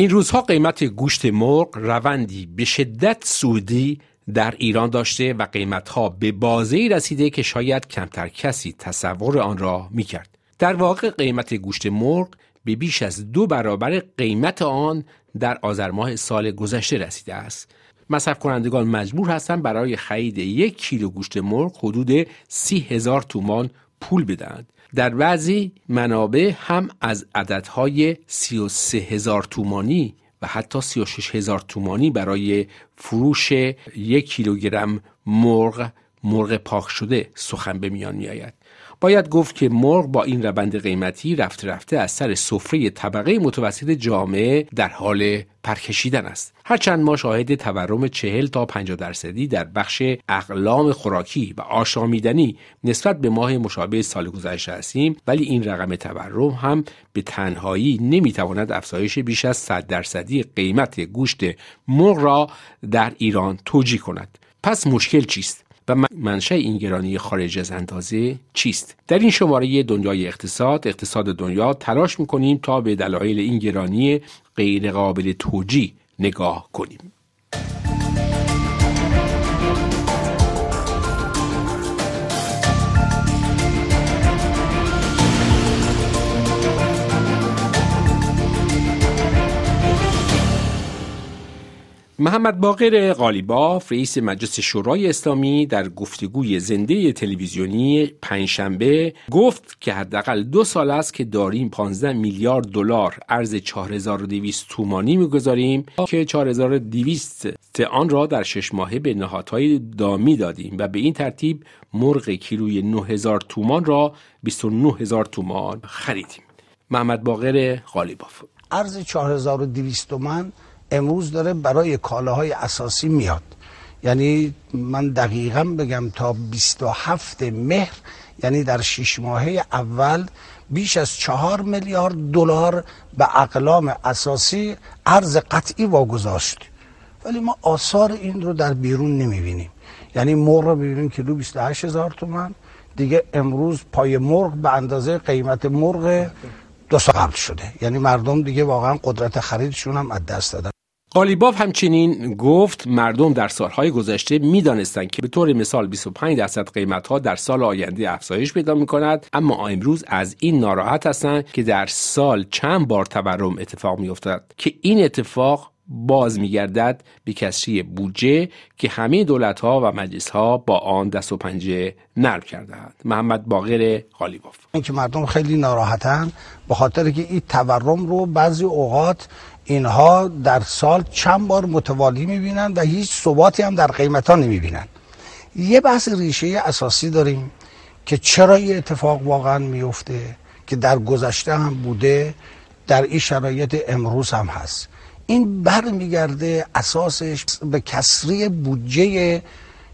این روزها قیمت گوشت مرغ روندی به شدت سودی در ایران داشته و قیمتها به بازه رسیده که شاید کمتر کسی تصور آن را می کرد. در واقع قیمت گوشت مرغ به بیش از دو برابر قیمت آن در آذر ماه سال گذشته رسیده است. مصرف کنندگان مجبور هستند برای خرید یک کیلو گوشت مرغ حدود سی هزار تومان پول بدهند. در بعضی منابع هم از عددهای 33 هزار تومانی و حتی 36 هزار تومانی برای فروش یک کیلوگرم مرغ مرغ پاک شده سخن به میان می آید. باید گفت که مرغ با این روند قیمتی رفته رفته از سر سفره طبقه متوسط جامعه در حال پرکشیدن است. هرچند ما شاهد تورم چهل تا 50 درصدی در بخش اقلام خوراکی و آشامیدنی نسبت به ماه مشابه سال گذشته هستیم ولی این رقم تورم هم به تنهایی نمی‌تواند افزایش بیش از 100 درصدی قیمت گوشت مرغ را در ایران توجیه کند. پس مشکل چیست؟ و منشأ این گرانی خارج از اندازه چیست؟ در این شماره دنیای اقتصاد اقتصاد دنیا تلاش می‌کنیم تا به دلایل این گرانی غیر قابل توجیه نگاه کنیم. محمد باقر غالیباف رئیس مجلس شورای اسلامی در گفتگوی زنده تلویزیونی پنجشنبه گفت که حداقل دو سال است که داریم 15 میلیارد دلار ارز 4200 تومانی می‌گذاریم که 4200 آن را در شش ماهه به نهادهای دامی دادیم و به این ترتیب مرغ کیلوی 9000 تومان را 29000 تومان خریدیم. محمد باقر غالیباف. ارز 4200 تومان امروز داره برای کالاهای اساسی میاد. یعنی من دقیقا بگم تا 27 مهر یعنی در شش ماهه اول بیش از چهار میلیارد دلار به اقلام اساسی ارز قطعی واگذاشت. ولی ما آثار این رو در بیرون نمی‌بینیم. یعنی مرغ رو ببینیم کیلو 28 هزار تومن دیگه امروز پای مرغ به اندازه قیمت مرغ دو سال قبل شده. یعنی مردم دیگه واقعا قدرت خریدشون هم از دست دادن. قالیباف همچنین گفت مردم در سالهای گذشته می‌دانستند که به طور مثال 25 درصد قیمتها در سال آینده افزایش پیدا می کند اما امروز از این ناراحت هستند که در سال چند بار تورم اتفاق می افتد که این اتفاق باز میگردد به کسری بودجه که همه دولت ها و مجلس ها با آن دست و پنجه نرم کردند محمد باقر غالیباف اینکه مردم خیلی ناراحتن به خاطر که این تورم رو بعضی اوقات اینها در سال چند بار متوالی می‌بینن و هیچ ثباتی هم در قیمت ها نمی‌بینن. یه بحث ریشه اساسی داریم که چرا این اتفاق واقعا میفته که در گذشته هم بوده در این شرایط امروز هم هست. این برمیگرده اساسش به کسری بودجه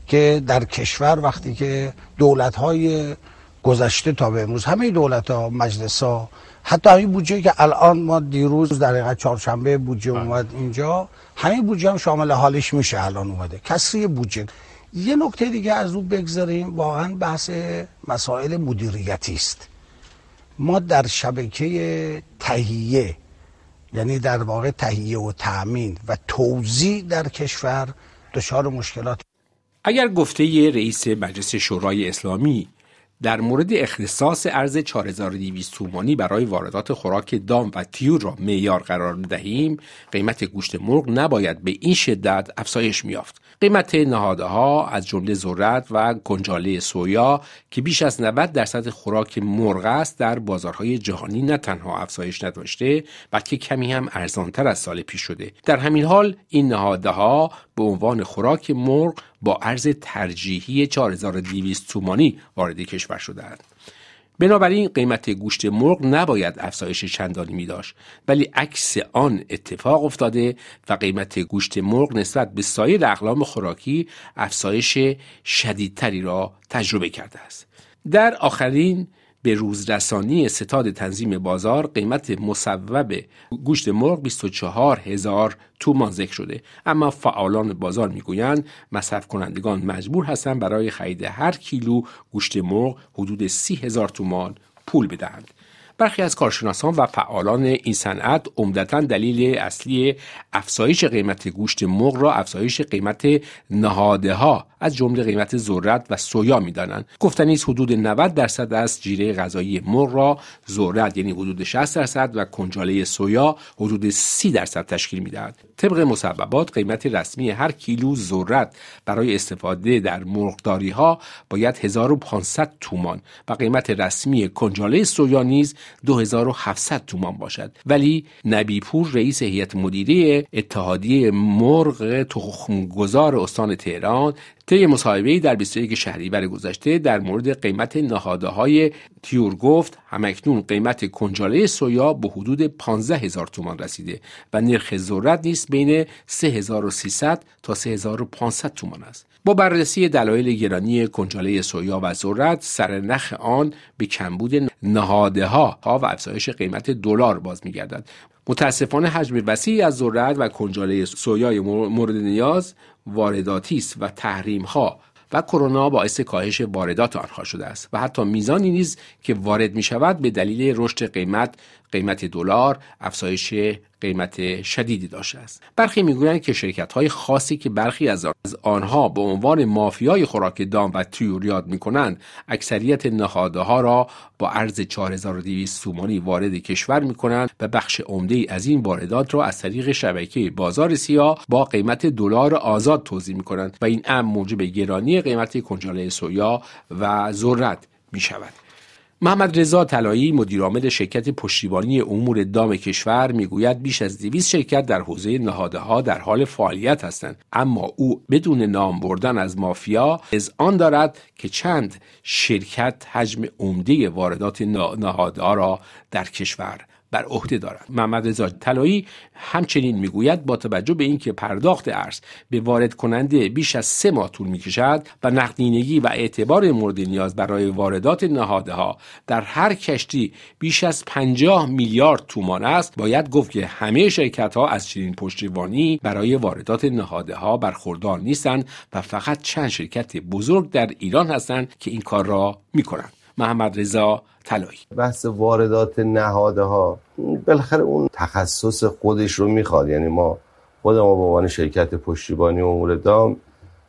که در کشور وقتی که دولت های گذشته تا به امروز همه دولت ها مجلس ها حتی همین بودجه که الان ما دیروز در حقیقت چهارشنبه بودجه بله. اومد اینجا همین بودجه هم شامل حالش میشه الان اومده. کسری بودجه. یه نکته دیگه از او بگذاریم واقعا بحث مسائل مدیریتی است. ما در شبکه تهیه یعنی در واقع تهیه و تأمین و توزیع در کشور دچار مشکلات. اگر گفته رئیس مجلس شورای اسلامی در مورد اختصاص ارز 4200 تومانی برای واردات خوراک دام و تیور را معیار قرار دهیم قیمت گوشت مرغ نباید به این شدت افزایش میافت قیمت نهادها از جمله ذرت و کنجاله سویا که بیش از 90 درصد خوراک مرغ است در بازارهای جهانی نه تنها افزایش نداشته بلکه کمی هم ارزانتر از سال پیش شده. در همین حال این نهادها به عنوان خوراک مرغ با ارز ترجیحی 4200 تومانی وارد کشور شدهاند. بنابراین قیمت گوشت مرغ نباید افزایش چندانی می داشت ولی عکس آن اتفاق افتاده و قیمت گوشت مرغ نسبت به سایر اقلام خوراکی افزایش شدیدتری را تجربه کرده است. در آخرین به روزرسانی ستاد تنظیم بازار قیمت مصوب گوشت مرغ 24 هزار تومان ذکر شده. اما فعالان بازار می‌گویند مصرف کنندگان مجبور هستند برای خرید هر کیلو گوشت مرغ حدود 30 هزار تومان پول بدهند. برخی از کارشناسان و فعالان این صنعت عمدتا دلیل اصلی افزایش قیمت گوشت مرغ را افزایش قیمت نهاده ها از جمله قیمت ذرت و سویا می‌دانند. گفتنی حدود 90 درصد از جیره غذایی مرغ را ذرت یعنی حدود 60 درصد و کنجاله سویا حدود 30 درصد تشکیل می‌دهد. طبق مسببات قیمت رسمی هر کیلو ذرت برای استفاده در مرغداری ها باید 1500 تومان و قیمت رسمی کنجاله سویا نیز 2700 تومان باشد. ولی نبیپور رئیس هیئت مدیره اتحادیه مرغ تخمگذار استان تهران طی مصاحبه در 21 شهریور گذشته در مورد قیمت نهاده های تیور گفت همکنون قیمت کنجاله سویا به حدود 15 هزار تومان رسیده و نرخ ذرت نیز بین 3300 تا 3500 تومان است. با بررسی دلایل گرانی کنجاله سویا و ذرت سرنخ آن به کمبود نهاده ها و افزایش قیمت دلار باز میگردد. متاسفانه حجم وسیعی از ذرت و کنجاله سویای مورد نیاز وارداتی است و تحریم ها و کرونا باعث کاهش واردات آنها شده است و حتی میزانی نیز که وارد می شود به دلیل رشد قیمت قیمت دلار افزایش قیمت شدیدی داشته است. برخی می‌گویند که شرکت های خاصی که برخی از آنها به عنوان مافیای خوراک دام و تیور یاد می کنند اکثریت نهاده ها را با ارز 4200 تومانی وارد کشور می کنند و بخش عمده از این واردات را از طریق شبکه بازار سیاه با قیمت دلار آزاد توضیح می کنند و این امر موجب گرانی قیمت کنجاله سویا و ذرت می شود محمد رضا طلایی مدیرعامل شرکت پشتیبانی امور دام کشور می‌گوید بیش از 200 شرکت در حوزه نهاده ها در حال فعالیت هستند. اما او بدون نام بردن از مافیا از آن دارد که چند شرکت حجم عمده واردات نهاده ها را در کشور بر عهده دارد. محمد رضا طلایی همچنین می‌گوید با توجه به اینکه پرداخت ارز به وارد کننده بیش از سه ماه طول می‌کشد و نقدینگی و اعتبار مورد نیاز برای واردات نهاده ها در هر کشتی بیش از 50 میلیارد تومان است باید گفت که همه شرکت ها از چنین پشتیبانی برای واردات نهاده ها برخوردار نیستند و فقط چند شرکت بزرگ در ایران هستند که این کار را می‌کنند. محمد رضا طلایی. بحث واردات نهاده ها بالاخره اون تخصص خودش رو می‌خواد. یعنی ما خود ما به عنوان شرکت پشتیبانی امور دام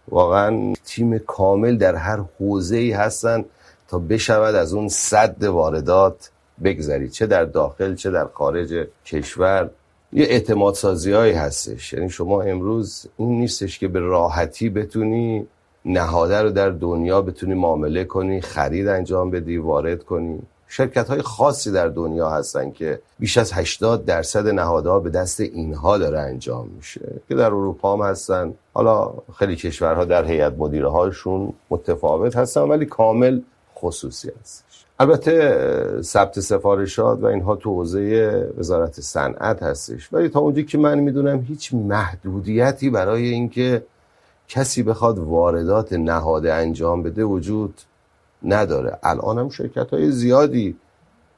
واقعا تیم کامل در هر حوزه ای هستن تا بشود از اون صد واردات بگذرید. چه در داخل چه در خارج کشور. یه اعتماد سازی هایی هستش. یعنی شما امروز این نیستش که به راحتی بتونی نهاده رو در دنیا بتونی معامله کنی خرید انجام بدی وارد کنی. شرکت های خاصی در دنیا هستن که بیش از 80 درصد نهادها به دست اینها داره انجام میشه که در اروپا هم هستن. حالا خیلی کشورها در هیئت مدیره هاشون متفاوت هستن ولی کامل خصوصی هست البته ثبت سفارشات و اینها تو حوزه وزارت صنعت هستش. ولی تا اونجایی که من می‌دونم هیچ محدودیتی برای اینکه کسی بخواد واردات نهاده انجام بده وجود نداره. الان هم شرکت های زیادی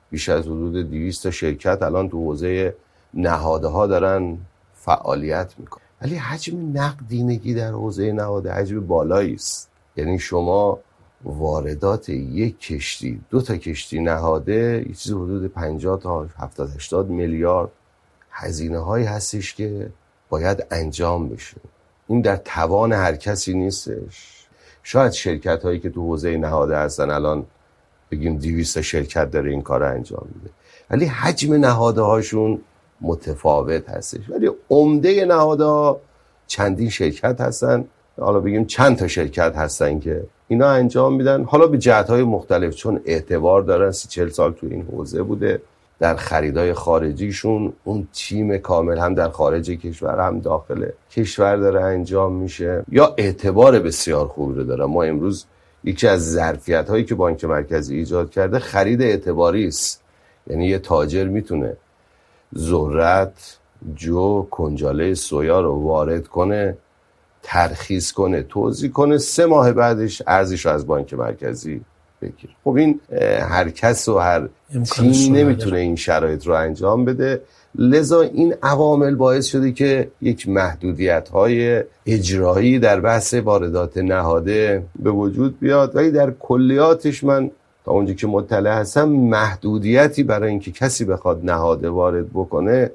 بیش از حدود 200 تا شرکت الان تو حوزه نهاده ها دارن فعالیت می‌کنن. ولی حجم نقدینگی در حوزه نهاده حجم بالایی است. یعنی شما واردات یک کشتی دو تا کشتی نهاده یه چیز حدود 50 تا 70 80 میلیارد هزینه هایی هستش که باید انجام بشه. این در توان هر کسی نیستش. شاید شرکت هایی که تو حوزه نهاده هستن الان بگیم 200 شرکت داره این کار انجام میده. ولی حجم نهاده هاشون متفاوت هستش. ولی عمده نهاده ها چندین شرکت هستن. حالا بگیم چند تا شرکت هستن که اینا انجام میدن. حالا به جهت های مختلف چون اعتبار دارن سی چل سال تو این حوزه بوده. در خریدای خارجیشون اون تیم کامل هم در خارج کشور هم داخل کشور داره انجام میشه. یا اعتبار بسیار خوبی رو داره. ما امروز یکی از ظرفیت هایی که بانک مرکزی ایجاد کرده خرید اعتباری است. یعنی یه تاجر می‌تونه ذرت جو کنجاله سویا رو وارد کنه ترخیص کنه توضیح کنه سه ماه بعدش ارزش رو از بانک مرکزی بگیر. خب این هر کس و هر تیم نمی‌تونه این شرایط رو انجام بده. لذا این عوامل باعث شده که یک محدودیت های اجرایی در بحث واردات نهاده به وجود بیاد. ولی در کلیاتش من تا اونجا که مطلع هستم محدودیتی برای اینکه کسی بخواد نهاده وارد بکنه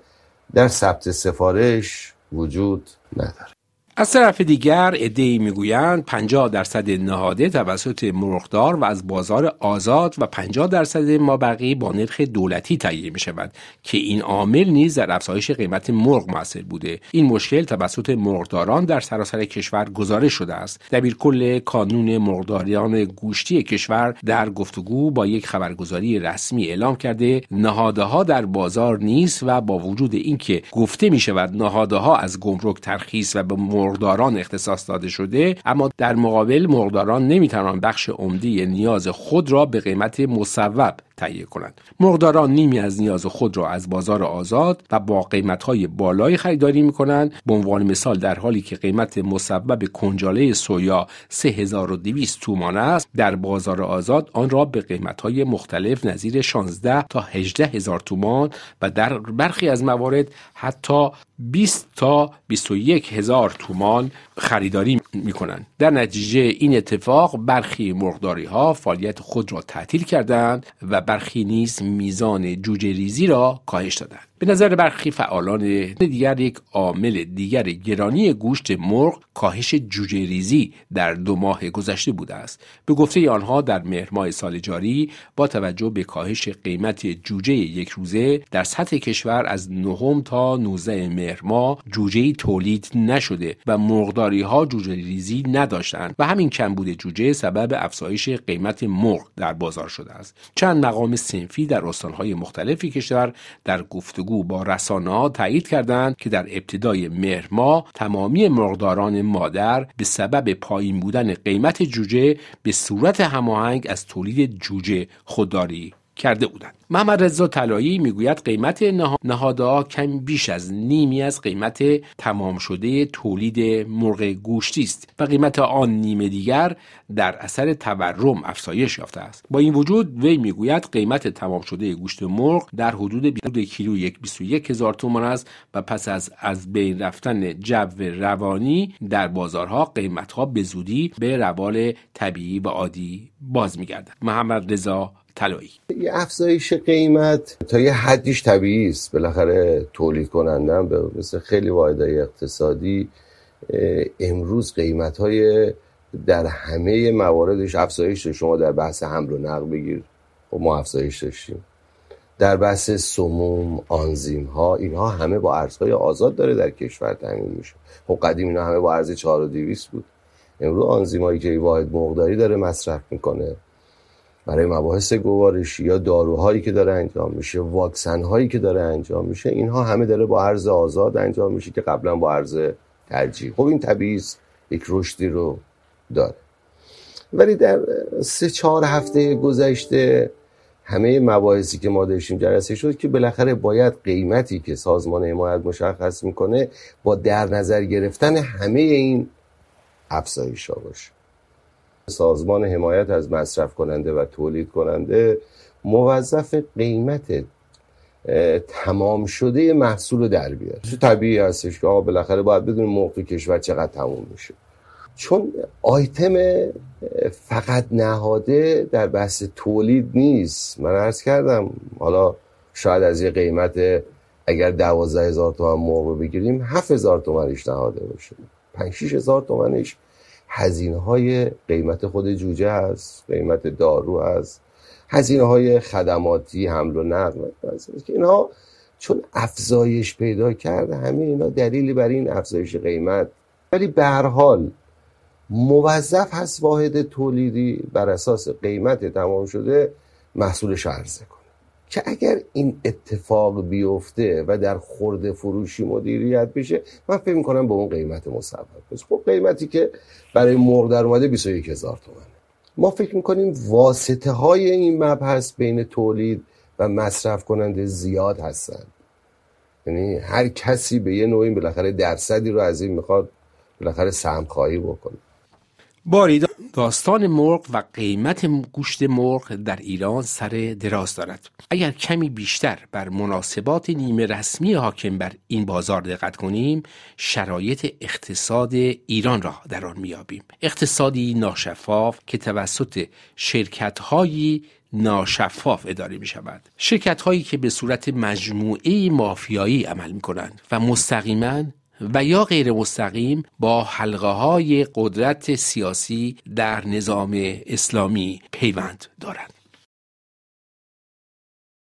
در ثبت سفارش وجود نداره. از طرف دیگر ادهی می‌گویند 50 درصد نهاده توسط مرغدار و از بازار آزاد و 50 درصد مابقی با نرخ دولتی تهیه می شود که این عامل نیز در افزایش قیمت مرغ موثر بوده. این مشکل توسط مرغداران در سراسر کشور گزارش شده است. دبیر کل کانون مرغداریان گوشتی کشور در گفتگو با یک خبرگزاری رسمی اعلام کرده نهاده ها در بازار نیست و با وجود اینکه گفته می شود نهاده ها از گمرک ترخیص و به مرغداران اختصاص داده شده اما در مقابل مرغداران نمی‌توانند بخش عمده نیاز خود را به قیمت مصوب تهیه کنند. مرغداران نیمی از نیاز خود را از بازار آزاد و با قیمتهای بالای خریداری می کنند به عنوان مثال در حالی که قیمت مصوب کنجاله سویا 3200 تومان است در بازار آزاد آن را به قیمتهای مختلف نظیر 16 تا 18 هزار تومان و در برخی از موارد حتی 20 تا 21 هزار تومان خریداری می کنند. در نتیجه این اتفاق برخی مرغداری ها فعالیت خود را تعطیل کردند و برخی نیز میزان جوجه ریزی را کاهش دادند. به نظر برخی فعالان دیگر یک عامل دیگر گرانی گوشت مرغ کاهش جوجه ریزی در دو ماه گذشته بوده است. به گفته آنها در مهر ماه سال جاری با توجه به کاهش قیمت جوجه یک روزه در سطح کشور از نهم تا 19 مهر ماه جوجه تولید نشده و مرغداری ها جوجه ریزی نداشتند و همین کمبود جوجه سبب افزایش قیمت مرغ در بازار شده است. چند مقام سنفی در استانهای مختلفی کشور در گفتگو با رسانه ها تایید کردند که در ابتدای مهر ماه تمامی مرغداران مادر به سبب پایین بودن قیمت جوجه به صورت هماهنگ از تولید جوجه خودداری کرده بودند. محمد رضا طلایی می‌گوید قیمت نهادها کم بیش از نیمی از قیمت تمام شده تولید مرغ گوشتی است و قیمت آن نیمه دیگر در اثر تورم افزایش یافته است. با این وجود وی می‌گوید قیمت تمام شده گوشت مرغ در حدود 22 کیلو یک 21 هزار تومان است و پس از از بین رفتن جو روانی در بازارها قیمتها به زودی به روال طبیعی و عادی باز میگردد. محمد رضا طلایی. یه افزایش قیمت تا یه حدیش طبیعی است. بالاخره تولید کنندن به مثل خیلی واحدهای اقتصادی امروز قیمت های در همه مواردش افزایش شما در بحث حمل و نقل بگیر خب ما افزایش داشتیم. در بحث سموم آنزیم ها اینها همه با ارزهای آزاد داره در کشور تامین میشه. خب قدیم اینا همه با ارز 4200 بود. امروز آنزیم هایی که واحد مقداری داره مصرف می‌کنه. برای مباحث گوارشی یا داروهایی که داره انجام میشه واکسن هایی که داره انجام میشه اینها همه داره با عرض آزاد انجام میشه که قبلا با عرض ترجیح. خب این طبیعی یک رشدی رو داره. ولی در سه چهار هفته گذشته همه مباحثی که ما داشتیم جلسه شد که بالاخره باید قیمتی که سازمان حمایت مشخص می‌کنه با در نظر گرفتن همه این افزایش ها باشه. سازمان حمایت از مصرف کننده و تولید کننده موظف قیمت تمام شده محصول در بیاره. طبیعی هستش که آقا بالاخره باید بدون موقع کشور چقدر تموم میشه. چون آیتم فقط نهاده در بحث تولید نیست. من عرض کردم حالا شاید از یه قیمت اگر دوازده هزار تومن موقع بگیریم هفت هزار تومنش نهاده باشه. پنج شیش هزار تومنش هزینه های قیمت خود جوجه هست قیمت دارو هست هزینه های خدماتی حمل و نقل. که اینها چون افزایش پیدا کرده همه اینا دلیلی بر این افزایش قیمت. ولی به هر حال موظف هست واحد تولیدی بر اساس قیمت تمام شده محصولش عرضه کنه. که اگر این اتفاق بیفته و در خورده فروشی مدیریت بشه من فکر می‌کنم به اون قیمت مصوب بشه. خب قیمتی که برای مرغ در اومده 21 هزار ما فکر می‌کنیم واسطه های این مبحث بین تولید و مصرف کننده زیاد هستن. یعنی هر کسی به یه نوعی بالاخره درصدی رو از این می‌خواد بالاخره سهم خواهی بکنه. باری داستان مرغ و قیمت گوشت مرغ در ایران سر دراز دارد. اگر کمی بیشتر بر مناسبات نیمه رسمی حاکم بر این بازار دقت کنیم شرایط اقتصاد ایران را در آن میابیم اقتصادی ناشفاف که توسط شرکت هایی ناشفاف اداره می شود شرکت هایی که به صورت مجموعه مافیایی عمل می کنند و مستقیما و یا غیر مستقیم با حلقه های قدرت سیاسی در نظام اسلامی پیوند دارند